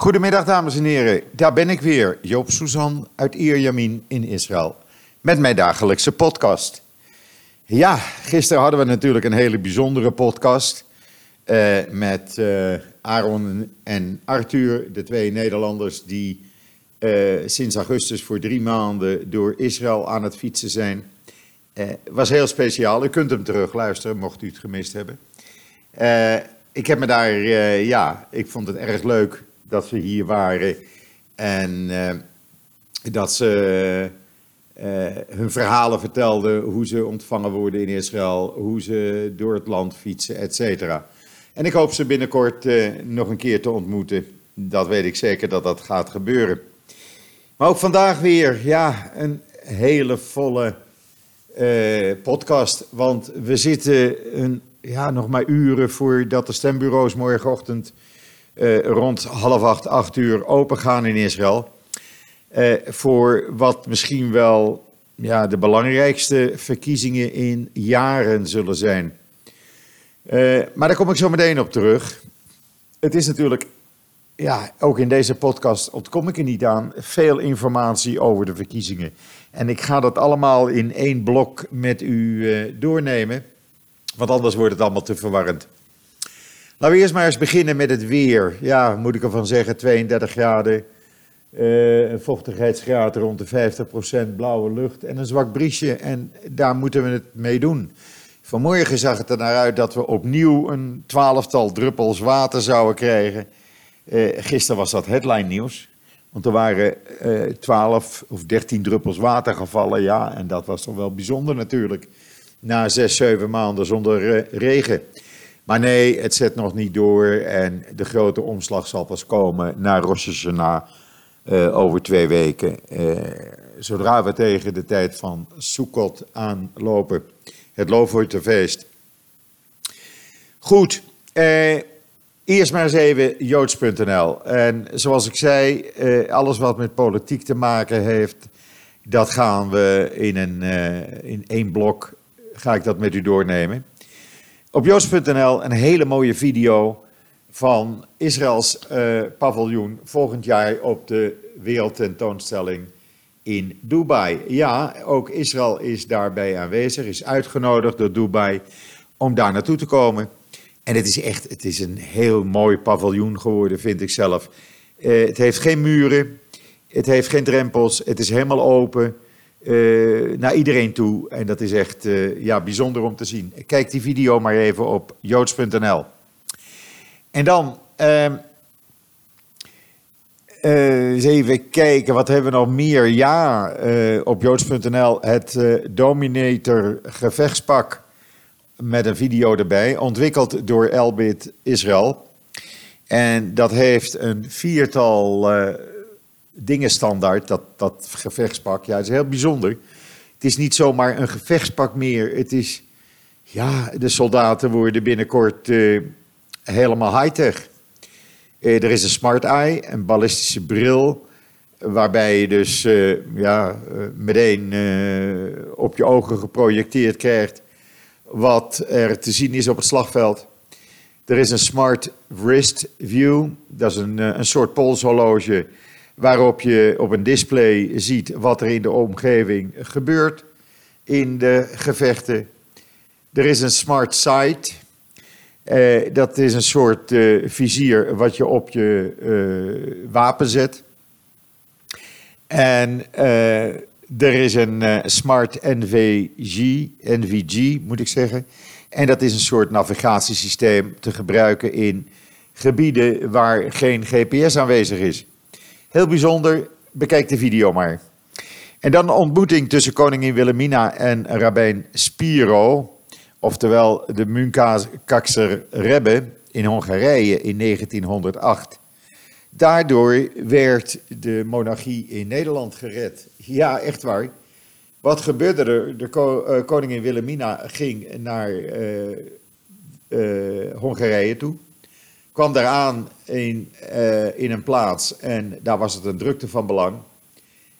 Goedemiddag dames en heren, daar ben ik weer, Joop Suzan uit Ierjamin in Israël, met mijn dagelijkse podcast. Ja, gisteren hadden we natuurlijk een hele bijzondere podcast uh, met uh, Aaron en Arthur, de twee Nederlanders die uh, sinds augustus voor drie maanden door Israël aan het fietsen zijn. was heel speciaal, u kunt hem terug luisteren mocht u het gemist hebben. ik heb me daar, ja, ik vond het erg leuk dat ze hier waren en uh, dat ze uh, hun verhalen vertelden, hoe ze ontvangen worden in Israël, hoe ze door het land fietsen, et cetera. En ik hoop ze binnenkort uh, nog een keer te ontmoeten. Dat weet ik zeker dat dat gaat gebeuren. Maar ook vandaag weer, ja, een hele volle podcast. Want we zitten een, ja, nog maar uren voordat de stembureaus morgenochtend rond half acht, acht uur open gaan in Israël. Uh, voor wat misschien wel ja, de belangrijkste verkiezingen in jaren zullen zijn. Uh, maar daar kom ik zo meteen op terug. Het is natuurlijk, ja, ook in deze podcast ontkom ik er niet aan, veel informatie over de verkiezingen. En ik ga dat allemaal in één blok met u doornemen, want anders wordt het allemaal te verwarrend. Laten we eerst maar eens beginnen met het weer. Ja, moet ik ervan zeggen, 32 graden, uh, een vochtigheidsgraad rond de 50%, blauwe lucht en een zwak briesje. En daar moeten we het mee doen. Vanmorgen zag het er naar uit dat we opnieuw een twaalftal druppels water zouden krijgen. Uh, gisteren was dat headline nieuws. Want er waren uh, 12 of 13 druppels water gevallen. Ja, en dat was toch wel bijzonder natuurlijk. Na zes, zeven maanden zonder uh, regen. Maar nee, het zet nog niet door en de grote omslag zal pas komen naar Rosh Hashanah uh, over twee weken. Uh, zodra we tegen de tijd van Sukkot aanlopen, het Loofhuttenfeest. Goed, uh, eerst maar eens even joods.nl. En zoals ik zei, alles wat met politiek te maken heeft, dat gaan we in, een, in één blok, ga ik dat met u doornemen. Op joost.nl een hele mooie video van Israëls uh, paviljoen volgend jaar op de wereldtentoonstelling in Dubai. Ja, ook Israël is daarbij aanwezig, is uitgenodigd door Dubai om daar naartoe te komen. En het is echt, het is een heel mooi paviljoen geworden, vind ik zelf. Uh, het heeft geen muren, het heeft geen drempels, het is helemaal open uh, naar iedereen toe. En dat is echt uh, ja, bijzonder om te zien. Kijk die video maar even op joods.nl. En dan uh, eens even kijken, wat hebben we nog meer? Ja, op joods.nl het Dominator gevechtspak met een video erbij, ontwikkeld door Elbit Israël. En dat heeft een viertal dingen standaard, dat, dat gevechtspak. Ja, het is heel bijzonder. Het is niet zomaar een gevechtspak meer. Het is, ja, de soldaten worden binnenkort uh, helemaal high-tech. Uh, er is een smart eye, een ballistische bril, waarbij je dus uh, ja, meteen op je ogen geprojecteerd krijgt wat er te zien is op het slagveld. Er is een smart wrist view, dat is een, een soort polshorloge waarop je op een display ziet wat er in de omgeving gebeurt in de gevechten. Er is een smart sight. Uh, dat is een soort uh, vizier wat je op je uh, wapen zet. En er is een smart NVG, NVG moet ik zeggen. En dat is een soort navigatiesysteem te gebruiken in gebieden waar geen GPS aanwezig is. Heel bijzonder, bekijk de video maar. En dan een ontmoeting tussen koningin Wilhelmina en rabbijn Spiro, oftewel de Munkakser Rebbe in Hongarije in 1908. Daardoor werd de monarchie in Nederland gered. Ja, echt waar. Wat gebeurde er? De eh, koningin Wilhelmina ging naar uh, uh, Hongarije toe kwam daar aan in, uh, in een plaats en daar was het een drukte van belang.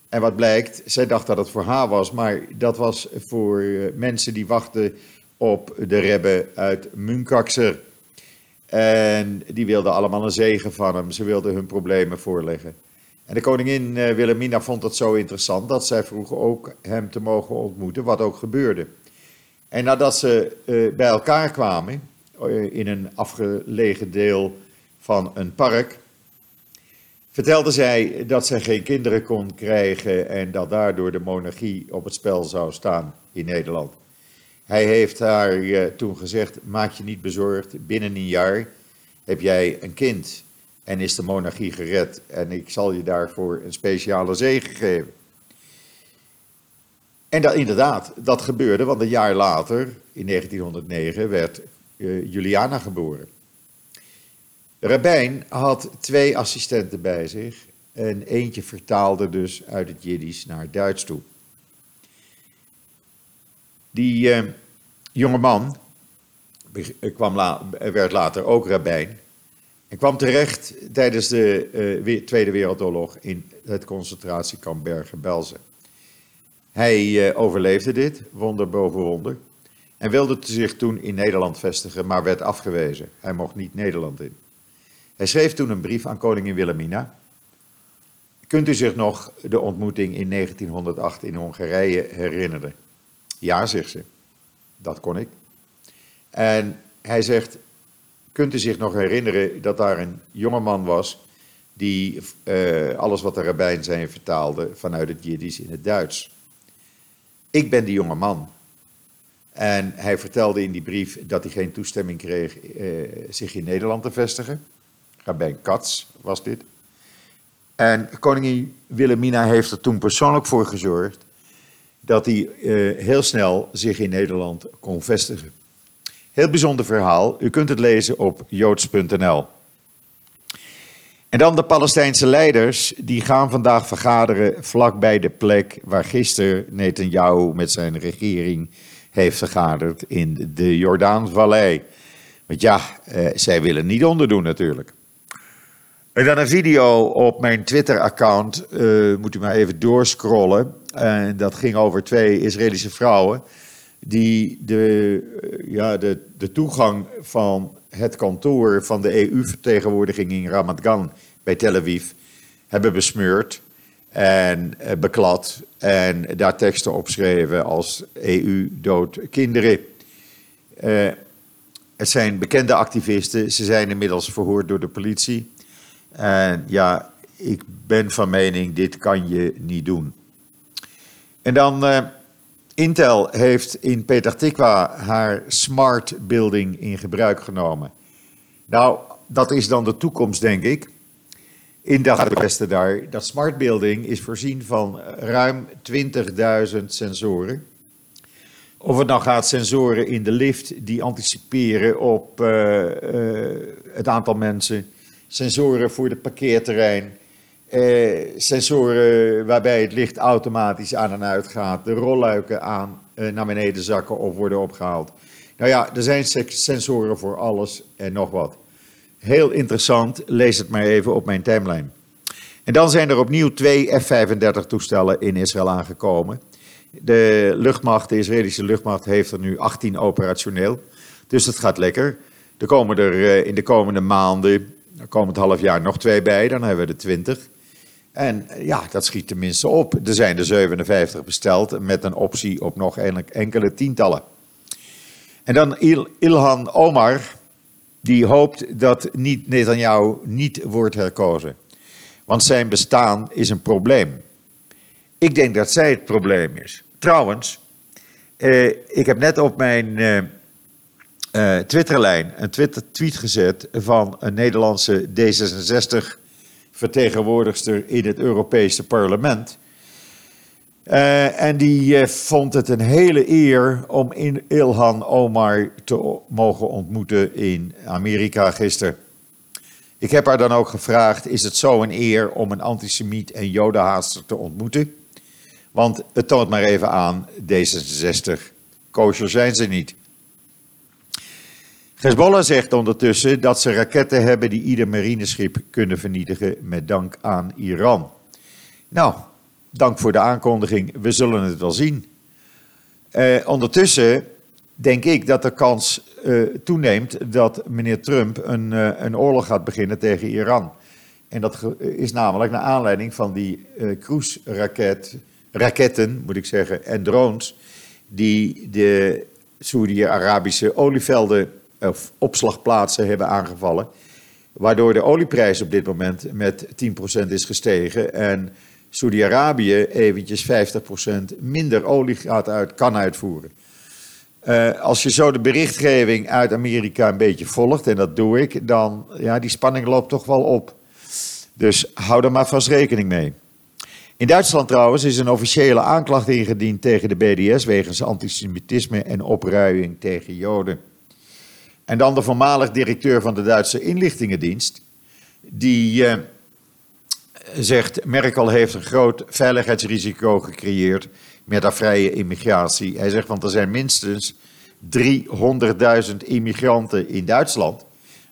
En wat blijkt, zij dacht dat het voor haar was, maar dat was voor uh, mensen die wachten op de rebbe uit Munkakser. En die wilden allemaal een zegen van hem. Ze wilden hun problemen voorleggen. En de koningin uh, Wilhelmina vond het zo interessant dat zij vroeg ook hem te mogen ontmoeten, wat ook gebeurde. En nadat ze bij elkaar kwamen in een afgelegen deel van een park, vertelde zij dat zij geen kinderen kon krijgen en dat daardoor de monarchie op het spel zou staan in Nederland. Hij heeft haar toen gezegd: Maak je niet bezorgd, binnen een jaar heb jij een kind en is de monarchie gered. En ik zal je daarvoor een speciale zegen geven. En dat, inderdaad, dat gebeurde, want een jaar later, in 1909, werd Juliana geboren. Rabijn had twee assistenten bij zich en eentje vertaalde dus uit het Jiddisch naar het Duits toe. Die uh, jonge man kwam la werd later ook rabbijn en kwam terecht tijdens de Tweede Wereldoorlog in het concentratiekamp Bergen-Belsen. Hij overleefde dit, wonder boven wonder, en wilde zich toen in Nederland vestigen, maar werd afgewezen. Hij mocht niet Nederland in. Hij schreef toen een brief aan koningin Wilhelmina. Kunt u zich nog de ontmoeting in 1908 in Hongarije herinneren? Ja, zegt ze. Dat kon ik. En hij zegt, kunt u zich nog herinneren dat daar een jongeman was die uh, alles wat de rabbijn zei vertaalde vanuit het Jiddisch in het Duits. Ik ben die jonge man. En hij vertelde in die brief dat hij geen toestemming kreeg uh, zich in Nederland te vestigen. Rabijn Katz was dit. En koningin Wilhelmina heeft er toen persoonlijk voor gezorgd dat hij uh, heel snel zich in Nederland kon vestigen. Heel bijzonder verhaal. U kunt het lezen op joods.nl. En dan de Palestijnse leiders, die gaan vandaag vergaderen vlakbij de plek waar gisteren Netanyahu met zijn regering heeft vergaderd in de Jordaanvallei. Want ja, eh, zij willen niet onderdoen natuurlijk. En dan een video op mijn Twitter-account, uh, moet u maar even doorscrollen. En dat ging over twee Israëlische vrouwen die de, eh, ja, de, de toegang van het kantoor van de EU-vertegenwoordiging in Ramat Gan bij Tel Aviv hebben besmeurd en eh, beklad en daar teksten opschreven als EU dood kinderen. Uh, het zijn bekende activisten, ze zijn inmiddels verhoord door de politie. En ja, ik ben van mening, dit kan je niet doen. En dan... Uh, Intel heeft in Petah Tikwa haar smart building in gebruik genomen. Nou, dat is dan de toekomst, denk ik. In dat westen daar. Dat smart building is voorzien van ruim 20.000 sensoren. Of het nou gaat sensoren in de lift die anticiperen op uh, uh, het aantal mensen, sensoren voor het parkeerterrein, eh, sensoren waarbij het licht automatisch aan en uit gaat, de rolluiken aan eh, naar beneden zakken of worden opgehaald. Nou ja, er zijn sensoren voor alles en nog wat. Heel interessant, lees het maar even op mijn timeline. En dan zijn er opnieuw twee F-35 toestellen in Israël aangekomen. De luchtmacht, de Israëlische luchtmacht, heeft er nu 18 operationeel. Dus dat gaat lekker. Er komen er uh, in de komende maanden, komend half jaar, nog twee bij. Dan hebben we de 20. En ja, dat schiet tenminste op. Er zijn er 57 besteld met een optie op nog enkele tientallen. En dan Il Ilhan Omar, die hoopt dat niet Netanyahu niet wordt herkozen. Want zijn bestaan is een probleem. Ik denk dat zij het probleem is. Trouwens, eh, ik heb net op mijn eh, uh, Twitterlijn een Twitter tweet gezet van een Nederlandse D66 vertegenwoordigster in het Europese parlement. Uh, en die uh, vond het een hele eer om in Ilhan Omar te mogen ontmoeten in Amerika gisteren. Ik heb haar dan ook gevraagd: is het zo een eer om een antisemiet en jodenhaaster te ontmoeten? Want het toont maar even aan: D66, kosher zijn ze niet. Hezbollah zegt ondertussen dat ze raketten hebben die ieder marineschip kunnen vernietigen met dank aan Iran. Nou, dank voor de aankondiging. We zullen het wel zien. Eh, ondertussen, denk ik dat de kans uh, toeneemt dat meneer Trump een, uh, een oorlog gaat beginnen tegen Iran. En dat is namelijk naar aanleiding van die cruise-raketten, moet ik zeggen, en drones, die de Saoedi-Arabische olievelden of opslagplaatsen hebben aangevallen. Waardoor de olieprijs op dit moment met 10% is gestegen. En Saudi-Arabië eventjes 50% minder olie gaat uit, kan uitvoeren. Uh, als je zo de berichtgeving uit Amerika een beetje volgt, en dat doe ik, dan ja, die spanning loopt toch wel op. Dus hou er maar vast rekening mee. In Duitsland trouwens is een officiële aanklacht ingediend tegen de BDS wegens antisemitisme en opruiing tegen Joden. En dan de voormalig directeur van de Duitse inlichtingendienst, die uh, zegt: Merkel heeft een groot veiligheidsrisico gecreëerd met haar vrije immigratie. Hij zegt: want er zijn minstens 300.000 immigranten in Duitsland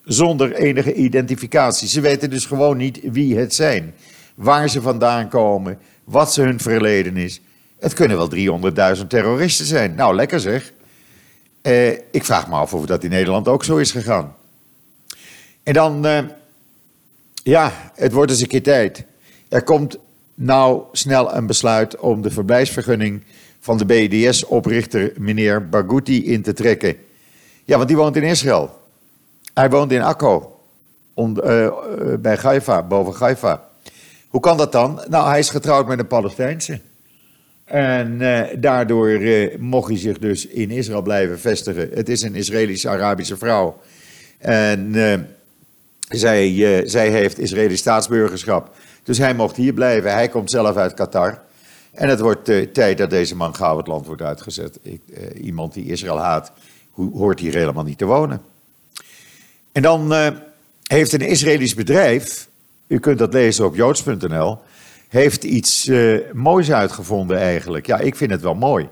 zonder enige identificatie. Ze weten dus gewoon niet wie het zijn, waar ze vandaan komen, wat ze hun verleden is. Het kunnen wel 300.000 terroristen zijn. Nou, lekker zeg. Uh, ik vraag me af of dat in Nederland ook zo is gegaan. En dan, uh, ja, het wordt eens een keer tijd. Er komt nou snel een besluit om de verblijfsvergunning van de BDS-oprichter meneer Barghouti in te trekken. Ja, want die woont in Israël. Hij woont in Akko, on, uh, bij Haifa, boven Haifa. Hoe kan dat dan? Nou, hij is getrouwd met een Palestijnse. En uh, daardoor mocht hij zich dus in Israël blijven vestigen. Het is een Israëlisch-Arabische vrouw. En zij, zij heeft Israëlisch staatsburgerschap. Dus hij mocht hier blijven. Hij komt zelf uit Qatar. En het wordt tijd dat deze man gauw het land wordt uitgezet. Ik, iemand die Israël haat, hoort hier helemaal niet te wonen. En dan heeft een Israëlisch bedrijf, u kunt dat lezen op joods.nl heeft iets moois uitgevonden eigenlijk. Ja, ik vind het wel mooi.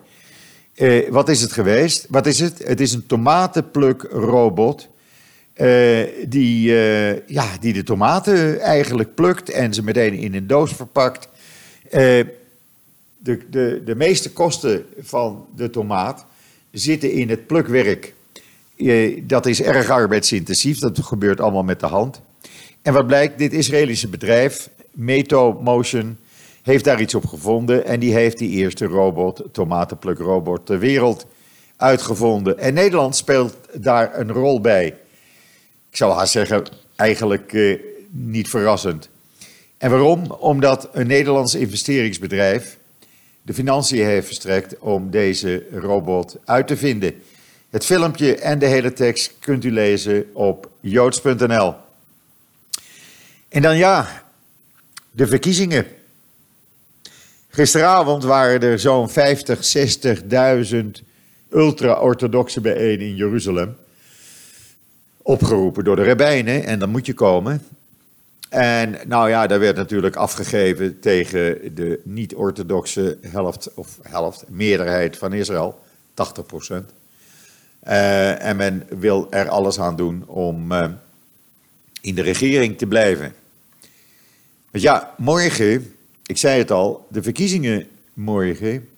Wat is het geweest? Wat is het? Het is een tomatenplukrobot. Uh, die, ja, die de tomaten eigenlijk plukt en ze meteen in een doos verpakt. de, de, de meeste kosten van de tomaat zitten in het plukwerk. dat is erg arbeidsintensief, dat gebeurt allemaal met de hand. En wat blijkt, dit Israëlische bedrijf Meto Motion heeft daar iets op gevonden en die heeft die eerste robot, tomatenplukrobot ter wereld uitgevonden. En Nederland speelt daar een rol bij. Ik zou haar zeggen, eigenlijk eh, niet verrassend. En waarom? Omdat een Nederlands investeringsbedrijf de financiën heeft verstrekt om deze robot uit te vinden. Het filmpje en de hele tekst kunt u lezen op joods.nl. En dan ja, de verkiezingen. Gisteravond waren er zo'n 50, 60.000 ultra-orthodoxen bijeen in Jeruzalem. Opgeroepen door de rabbijnen en dan moet je komen. En nou ja, daar werd natuurlijk afgegeven tegen de niet-orthodoxe helft, of helft, meerderheid van Israël, 80 procent. Uh, en men wil er alles aan doen om uh, in de regering te blijven. Want ja, morgen, ik zei het al, de verkiezingen morgen,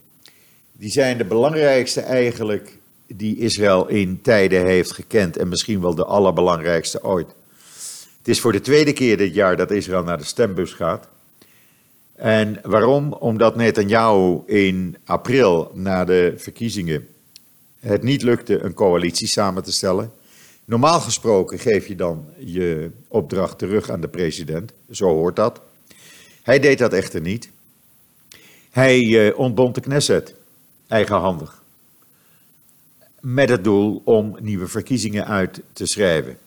die zijn de belangrijkste eigenlijk die Israël in tijden heeft gekend en misschien wel de allerbelangrijkste ooit. Het is voor de tweede keer dit jaar dat Israël naar de stembus gaat. En waarom? Omdat Netanyahu in april na de verkiezingen het niet lukte een coalitie samen te stellen. Normaal gesproken geef je dan je opdracht terug aan de president, zo hoort dat. Hij deed dat echter niet. Hij uh, ontbond de Knesset, eigenhandig. Met het doel om nieuwe verkiezingen uit te schrijven.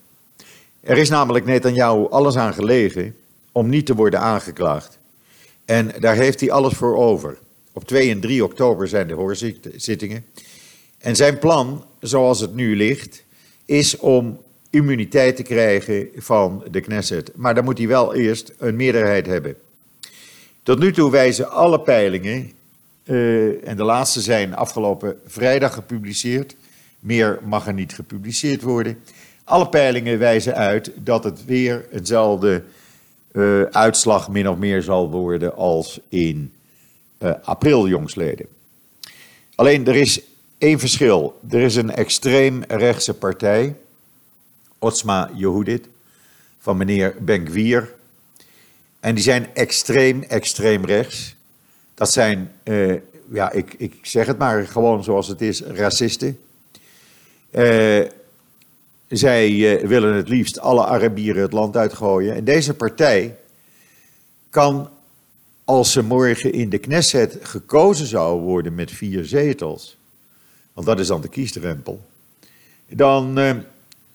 Er is namelijk Netanyahu alles aan gelegen om niet te worden aangeklaagd. En daar heeft hij alles voor over. Op 2 en 3 oktober zijn de hoorzittingen. En zijn plan, zoals het nu ligt, is om immuniteit te krijgen van de Knesset. Maar dan moet hij wel eerst een meerderheid hebben. Tot nu toe wijzen alle peilingen, uh, en de laatste zijn afgelopen vrijdag gepubliceerd, meer mag er niet gepubliceerd worden. Alle peilingen wijzen uit dat het weer eenzelfde uh, uitslag min of meer zal worden als in uh, april jongsleden. Alleen er is één verschil. Er is een extreem rechtse partij, Otsma Yehudit, van meneer Ben-Gvir. En die zijn extreem, extreem rechts. Dat zijn, uh, ja, ik, ik zeg het maar gewoon zoals het is, racisten. Uh, zij uh, willen het liefst alle Arabieren het land uitgooien. En deze partij kan, als ze morgen in de Knesset gekozen zou worden met vier zetels, want dat is dan de kiesdrempel, dan uh,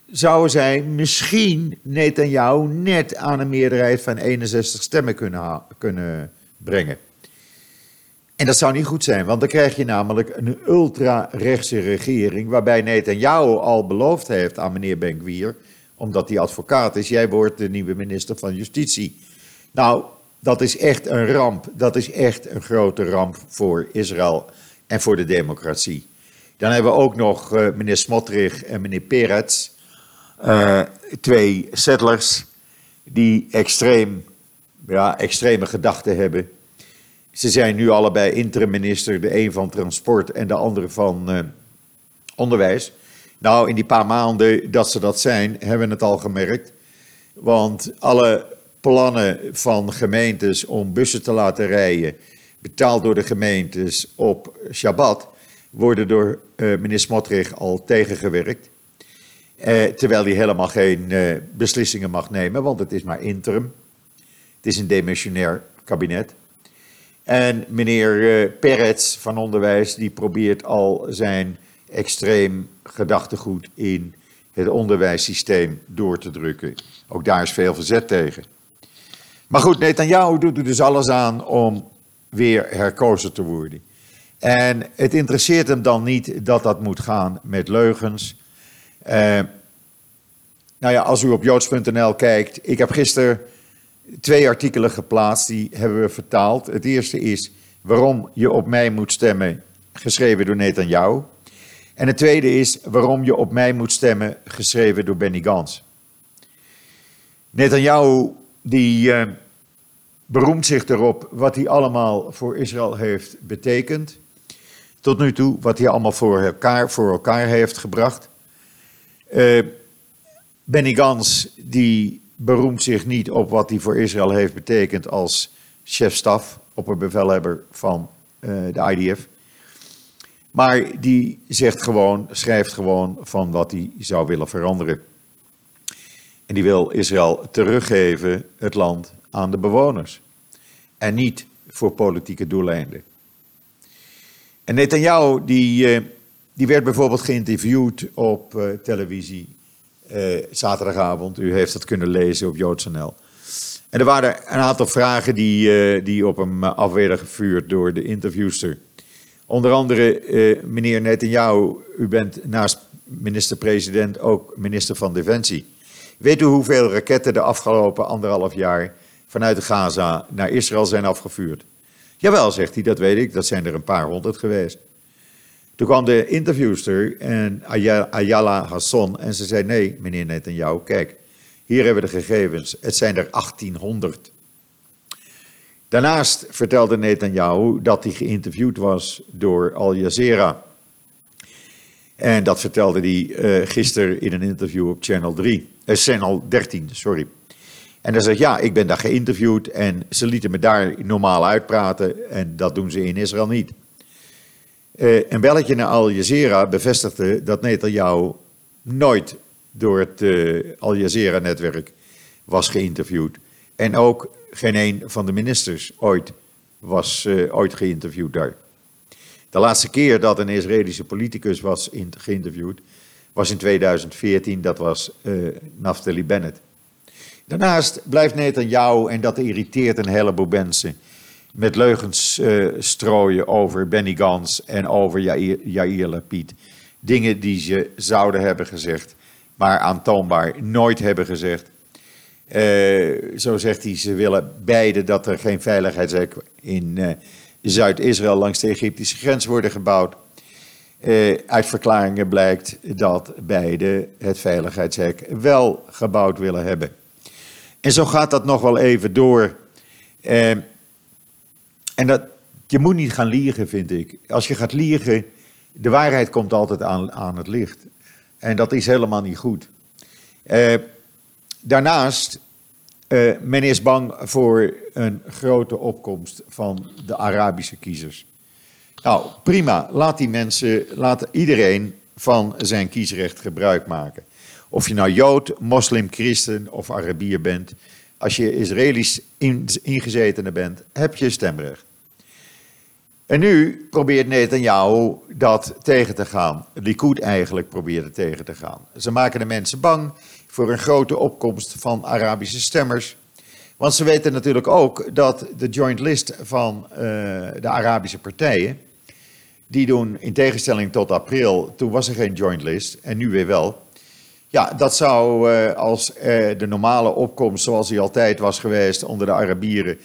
zouden zij misschien Netanyahu net aan een meerderheid van 61 stemmen kunnen, kunnen brengen. En dat zou niet goed zijn, want dan krijg je namelijk een ultra-rechtse regering, waarbij Netanyahu al beloofd heeft aan meneer Ben-Gvir, omdat hij advocaat is, jij wordt de nieuwe minister van Justitie. Nou, dat is echt een ramp. Dat is echt een grote ramp voor Israël en voor de democratie. Dan hebben we ook nog uh, meneer Smotrich en meneer Peretz, uh, twee settlers die extreem, ja, extreme gedachten hebben. Ze zijn nu allebei interim-minister, de een van transport en de andere van uh, onderwijs. Nou, in die paar maanden dat ze dat zijn, hebben we het al gemerkt. Want alle plannen van gemeentes om bussen te laten rijden, betaald door de gemeentes op Shabbat, worden door uh, meneer Smotrich al tegengewerkt. Uh, terwijl hij helemaal geen beslissingen mag nemen, want het is maar interim. Het is een demissionair kabinet. En meneer uh, Peretz van Onderwijs, die probeert al zijn extreem gedachtegoed in het onderwijssysteem door te drukken. Ook daar is veel verzet tegen. Maar goed, Netanyahu doet er dus alles aan om weer herkozen te worden. En het interesseert hem dan niet dat dat moet gaan met leugens. Uh, nou ja, als u op joods.nl kijkt, ik heb gisteren twee artikelen geplaatst, die hebben we vertaald. Het eerste is waarom je op mij moet stemmen, geschreven door Netanyahu. En het tweede is waarom je op mij moet stemmen, geschreven door Benny Gans. Netanyahu die uh, beroemt zich erop wat hij allemaal voor Israël heeft betekend. Tot nu toe, wat hij allemaal voor elkaar, voor elkaar heeft gebracht. Uh, Benny Gans die beroemt zich niet op wat hij voor Israël heeft betekend als chef-staf, opperbevelhebber van uh, de IDF. Maar die zegt gewoon, schrijft gewoon van wat hij zou willen veranderen. En die wil Israël teruggeven, het land, aan de bewoners. En niet voor politieke doeleinden. En Netanyahu, die, uh, die werd bijvoorbeeld geïnterviewd op uh, televisie uh, zaterdagavond. U heeft dat kunnen lezen op JoodsNL. En er waren een aantal vragen die, die op hem af werden gevuurd door de interviewster. Onder andere, meneer Netanyahu, u bent naast minister-president ook minister van Defensie. Weet u hoeveel raketten de afgelopen anderhalf jaar vanuit Gaza naar Israël zijn afgevuurd? Jawel, zegt hij, dat weet ik, dat zijn er een paar honderd geweest. Toen kwam de interviewster en Ayala Hasson en ze zei: Nee, meneer Netanyahu, kijk, hier hebben we de gegevens. Het zijn er 1800. Daarnaast vertelde Netanyahu dat hij geïnterviewd was door Al Jazeera. En dat vertelde hij uh, gisteren in een interview op Channel 3. Uh, Channel 13, sorry. En hij zegt, ja, ik ben daar geïnterviewd en ze lieten me daar normaal uitpraten en dat doen ze in Israël niet. Uh, een belletje naar Al Jazeera bevestigde dat Netanyahu nooit door het uh, Al Jazeera-netwerk was geïnterviewd. En ook geen een van de ministers ooit was uh, ooit geïnterviewd daar. De laatste keer dat een Israëlische politicus was geïnterviewd was in 2014, dat was Naftali Bennett. Daarnaast blijft Netanyahu, en dat irriteert een heleboel mensen, met leugens uh, strooien over Benny Gans en over Yair, Yair Lapid. Dingen die ze zouden hebben gezegd, maar aantoonbaar nooit hebben gezegd. Uh, zo zegt hij, ze willen beide dat er geen veiligheidshek in uh, Zuid-Israël langs de Egyptische grens worden gebouwd. uit verklaringen blijkt dat beide het veiligheidshek wel gebouwd willen hebben. En zo gaat dat nog wel even door. En dat, je moet niet gaan liegen, vind ik. Als je gaat liegen, de waarheid komt altijd aan, aan het licht. En dat is helemaal niet goed. Uh, daarnaast, uh, men is bang voor een grote opkomst van de Arabische kiezers. Nou, prima. Laat die mensen, laat iedereen van zijn kiesrecht gebruik maken. Of je nou Jood, moslim, christen of Arabier bent. Als je Israëlisch ingezetene bent, heb je stemrecht. En nu probeert Netanyahu dat tegen te gaan. Likud eigenlijk probeert het tegen te gaan. Ze maken de mensen bang voor een grote opkomst van Arabische stemmers. Want ze weten natuurlijk ook dat de joint list van uh, de Arabische partijen, die doen in tegenstelling tot april, toen was er geen joint list en nu weer wel. Ja, dat zou uh, als uh, de normale opkomst zoals die altijd was geweest onder de Arabieren 70%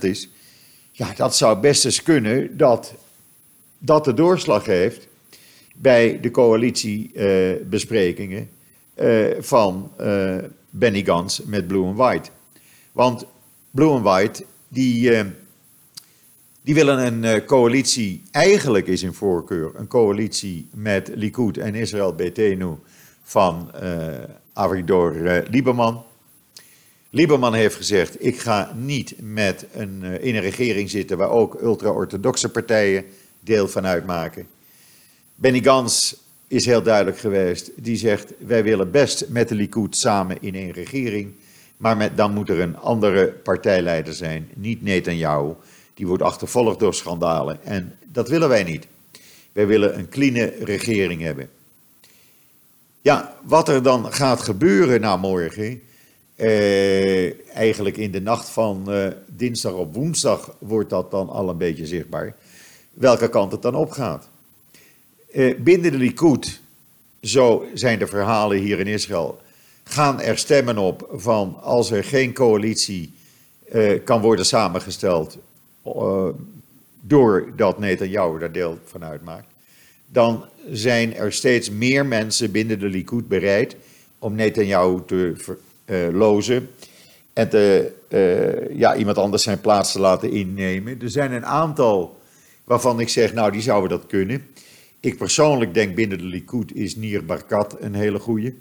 is, ja, dat zou best eens kunnen dat dat de doorslag heeft bij de coalitiebesprekingen uh, van Benny Gans met Blue and White. Want Blue and White, die, die willen een coalitie, eigenlijk is in voorkeur een coalitie met Likud en Israël Betenu van Avigdor Lieberman. Lieberman heeft gezegd: Ik ga niet met een, uh, in een regering zitten waar ook ultra-orthodoxe partijen deel van uitmaken. Benny Gans is heel duidelijk geweest. Die zegt: Wij willen best met de Likud samen in één regering. Maar met, dan moet er een andere partijleider zijn, niet Netanyahu. Die wordt achtervolgd door schandalen. En dat willen wij niet. Wij willen een clean regering hebben. Ja, wat er dan gaat gebeuren na morgen uh, eigenlijk in de nacht van uh, dinsdag op woensdag wordt dat dan al een beetje zichtbaar. Welke kant het dan opgaat. Uh, binnen de Likud, zo zijn de verhalen hier in Israël, gaan er stemmen op van als er geen coalitie kan worden samengesteld doordat Netanyahu daar deel van uitmaakt, dan zijn er steeds meer mensen binnen de Likud bereid om Netanyahu te uh. En te, uh, ja, iemand anders zijn plaats te laten innemen. Er zijn een aantal waarvan ik zeg, nou, die zouden dat kunnen. Ik persoonlijk denk binnen de Likud is Nir Barkat een hele goede.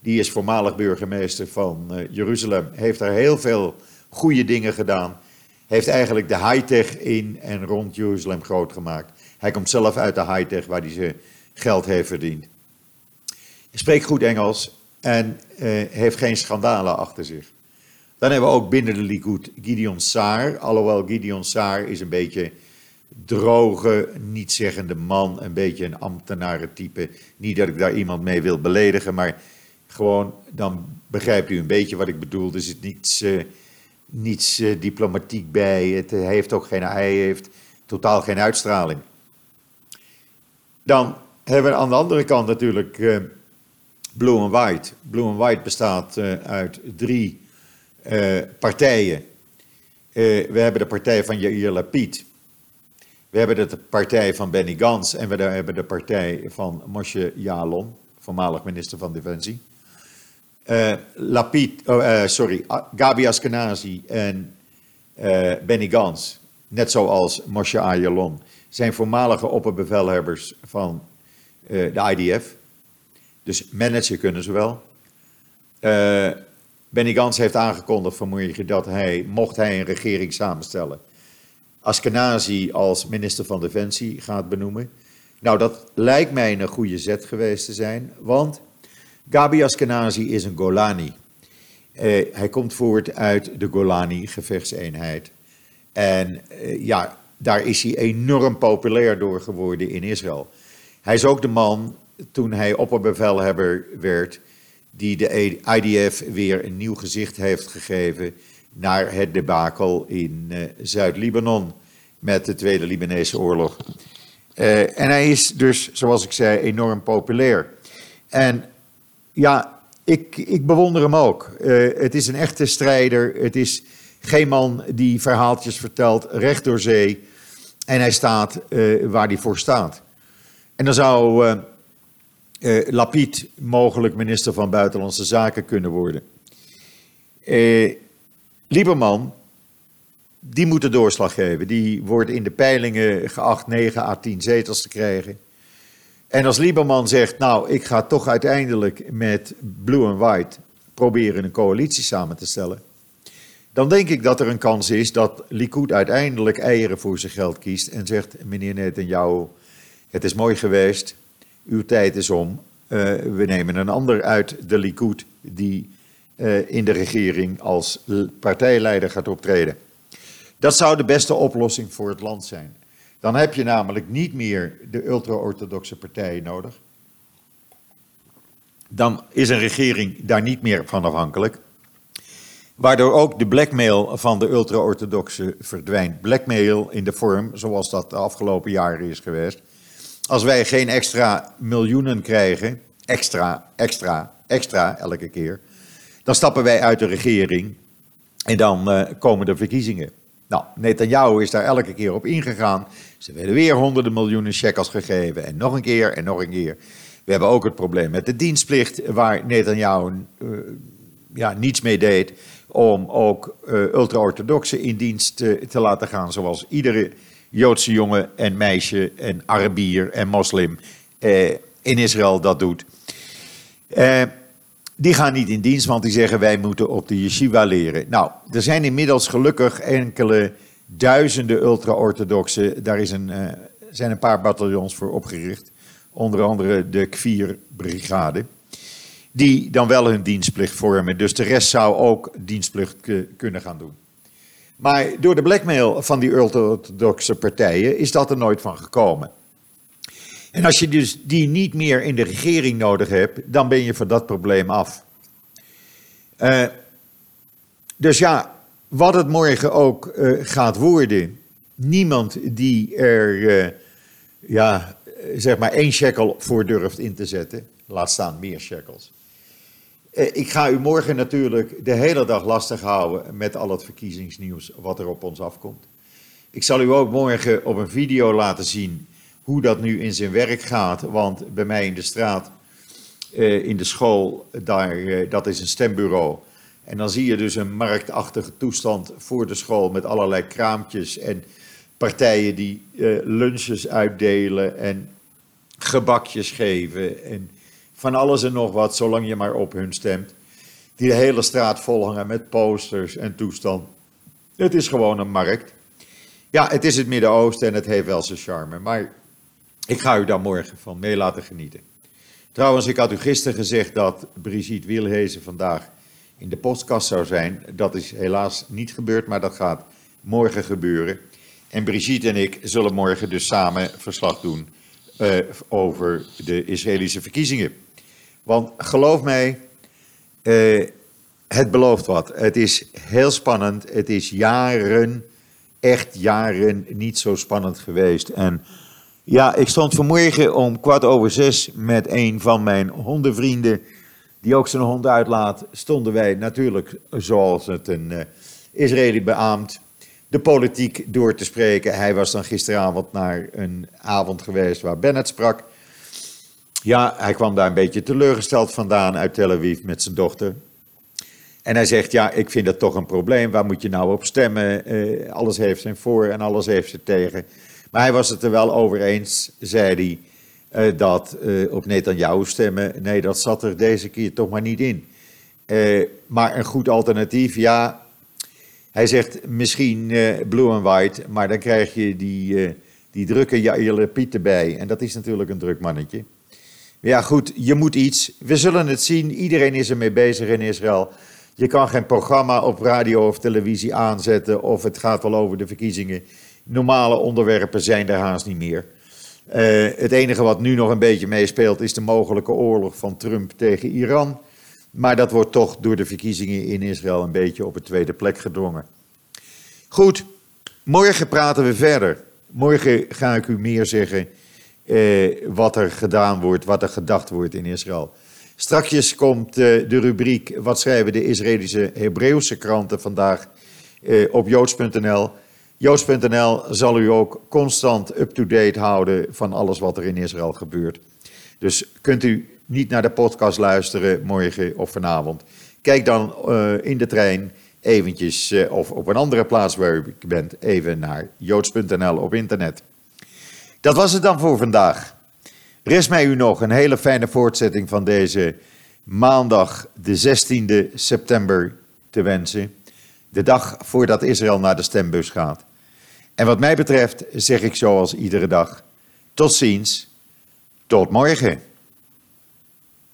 Die is voormalig burgemeester van uh, Jeruzalem. Heeft daar heel veel goede dingen gedaan. Heeft eigenlijk de high-tech in en rond Jeruzalem groot gemaakt. Hij komt zelf uit de high-tech waar hij zijn geld heeft verdiend. Hij spreekt goed Engels en uh, heeft geen schandalen achter zich. Dan hebben we ook binnen de Likud Gideon Saar. Alhoewel Gideon Saar is een beetje droge, nietzeggende man. Een beetje een ambtenarentype. Niet dat ik daar iemand mee wil beledigen, maar gewoon, dan begrijpt u een beetje wat ik bedoel. Er zit niets, uh, niets uh, diplomatiek bij. Het, heeft ook geen, hij heeft totaal geen uitstraling. Dan hebben we aan de andere kant natuurlijk Blue and White. Blue and White bestaat uh, uit drie uh, partijen. We hebben de partij van Yair Lapid. We hebben de partij van Benny Gans. En we hebben de partij van Moshe Yaalon, voormalig minister van Defensie. Lapid, oh, sorry, Gabi Askenazi en Benny Gans, net zoals Moshe Yaalon, zijn voormalige opperbevelhebbers van de IDF. Dus managen kunnen ze wel. Uh, Benny Gans heeft aangekondigd vanmorgen dat hij, mocht hij een regering samenstellen, Askenazi als minister van Defensie gaat benoemen. Nou, dat lijkt mij een goede zet geweest te zijn, want Gabi Askenazi is een Golani. Uh, hij komt voort uit de Golani-gevechtseenheid. En ja, daar is hij enorm populair door geworden in Israël. Hij is ook de man toen hij opperbevelhebber werd, die de IDF weer een nieuw gezicht heeft gegeven naar het debakel in uh, Zuid-Libanon met de Tweede Libanese oorlog. Uh, en hij is dus, zoals ik zei, enorm populair. En ja, ik, ik bewonder hem ook. Uh, het is een echte strijder. Het is geen man die verhaaltjes vertelt recht door zee. En hij staat waar hij voor staat. En dan zou uh, Lapid mogelijk minister van Buitenlandse Zaken kunnen worden. Uh, Lieberman, die moeten doorslag geven. Die wordt in de peilingen geacht 9 à 10 zetels te krijgen. En als Lieberman zegt, nou, ik ga toch uiteindelijk met Blue and White proberen een coalitie samen te stellen. Dan denk ik dat er een kans is dat Likud uiteindelijk eieren voor zijn geld kiest en zegt, meneer Netanyahu, het is mooi geweest, uw tijd is om. Uh, we nemen een ander uit de Likud die uh, in de regering als partijleider gaat optreden. Dat zou de beste oplossing voor het land zijn. Dan heb je namelijk niet meer de ultra-orthodoxe partijen nodig. Dan is een regering daar niet meer van afhankelijk. Waardoor ook de blackmail van de ultra-orthodoxe verdwijnt. Blackmail in de vorm zoals dat de afgelopen jaren is geweest. Als wij geen extra miljoenen krijgen, extra, extra, extra elke keer, dan stappen wij uit de regering en dan uh, komen de verkiezingen. Nou, Netanyahu is daar elke keer op ingegaan. Ze werden weer honderden miljoenen shekels gegeven en nog een keer en nog een keer. We hebben ook het probleem met de dienstplicht, waar Netanyahu uh, ja, niets mee deed om ook uh, ultra-orthodoxen in dienst te, laten gaan, zoals iedere Joodse jongen en meisje en Arabier en moslim uh, in Israël dat doet. Uh, die gaan niet in dienst, want die zeggen wij moeten op de yeshiva leren. Nou, er zijn inmiddels gelukkig enkele duizenden ultra-orthodoxen. Daar is een, zijn een paar bataljons voor opgericht. Onder andere de Kvier-brigade die dan wel hun dienstplicht vormen. Dus de rest zou ook dienstplicht kunnen gaan doen. Maar door de blackmail van die orthodoxe partijen is dat er nooit van gekomen. En als je dus die niet meer in de regering nodig hebt, dan ben je van dat probleem af. Uh, dus ja, wat het morgen ook uh, gaat worden, niemand die er, uh, ja, zeg maar één shekel voor durft in te zetten, laat staan meer shekels. Eh, ik ga u morgen natuurlijk de hele dag lastig houden met al het verkiezingsnieuws wat er op ons afkomt. Ik zal u ook morgen op een video laten zien hoe dat nu in zijn werk gaat. Want bij mij in de straat, eh, in de school, daar, eh, dat is een stembureau. En dan zie je dus een marktachtige toestand voor de school met allerlei kraampjes en partijen die lunches uitdelen en gebakjes geven en van alles en nog wat, zolang je maar op hun stemt. Die de hele straat volhangen met posters en toestand. Het is gewoon een markt. Ja, het is het Midden-Oosten en het heeft wel zijn charme. Maar ik ga u daar morgen van mee laten genieten. Trouwens, ik had u gisteren gezegd dat Brigitte Wielhezen vandaag in de postkast zou zijn. Dat is helaas niet gebeurd, maar dat gaat morgen gebeuren. En Brigitte en ik zullen morgen dus samen verslag doen uh, over de Israëlische verkiezingen. Want geloof mij, uh, het belooft wat. Het is heel spannend. Het is jaren, echt jaren niet zo spannend geweest. En ja, ik stond vanmorgen om kwart over zes met een van mijn hondenvrienden, die ook zijn hond uitlaat, stonden wij natuurlijk, zoals het een uh, Israëli beaamt, de politiek door te spreken. Hij was dan gisteravond naar een avond geweest waar Bennett sprak. Ja, hij kwam daar een beetje teleurgesteld vandaan uit Tel Aviv met zijn dochter. En hij zegt, ja, ik vind dat toch een probleem. Waar moet je nou op stemmen? Uh, alles heeft zijn voor en alles heeft zijn tegen. Maar hij was het er wel over eens, zei hij, uh, dat uh, op Netanyahu stemmen. Nee, dat zat er deze keer toch maar niet in. maar een goed alternatief, ja. Hij zegt misschien blue and white, maar dan krijg je die, die drukke Jair Piet erbij. En dat is natuurlijk een druk mannetje. Ja, goed, je moet iets. We zullen het zien. Iedereen is ermee bezig in Israël. Je kan geen programma op radio of televisie aanzetten of het gaat wel over de verkiezingen. Normale onderwerpen zijn er haast niet meer. Uh, het enige wat nu nog een beetje meespeelt is de mogelijke oorlog van Trump tegen Iran. Maar dat wordt toch door de verkiezingen in Israël een beetje op een tweede plek gedrongen. Goed, morgen praten we verder. Morgen ga ik u meer zeggen eh, wat er gedaan wordt, wat er gedacht wordt in Israël. Strakjes komt eh, de rubriek Wat schrijven de Israëlische Hebreeuwse kranten vandaag eh, op joods.nl. Joods.nl zal u ook constant up-to-date houden van alles wat er in Israël gebeurt. Dus kunt u niet naar de podcast luisteren morgen of vanavond. Kijk dan uh, in de trein eventjes, eh, of op een andere plaats waar u bent, even naar joods.nl op internet. Dat was het dan voor vandaag. Rest mij u nog een hele fijne voortzetting van deze maandag, de 16e september, te wensen. De dag voordat Israël naar de stembus gaat. En wat mij betreft zeg ik zoals iedere dag: tot ziens, tot morgen.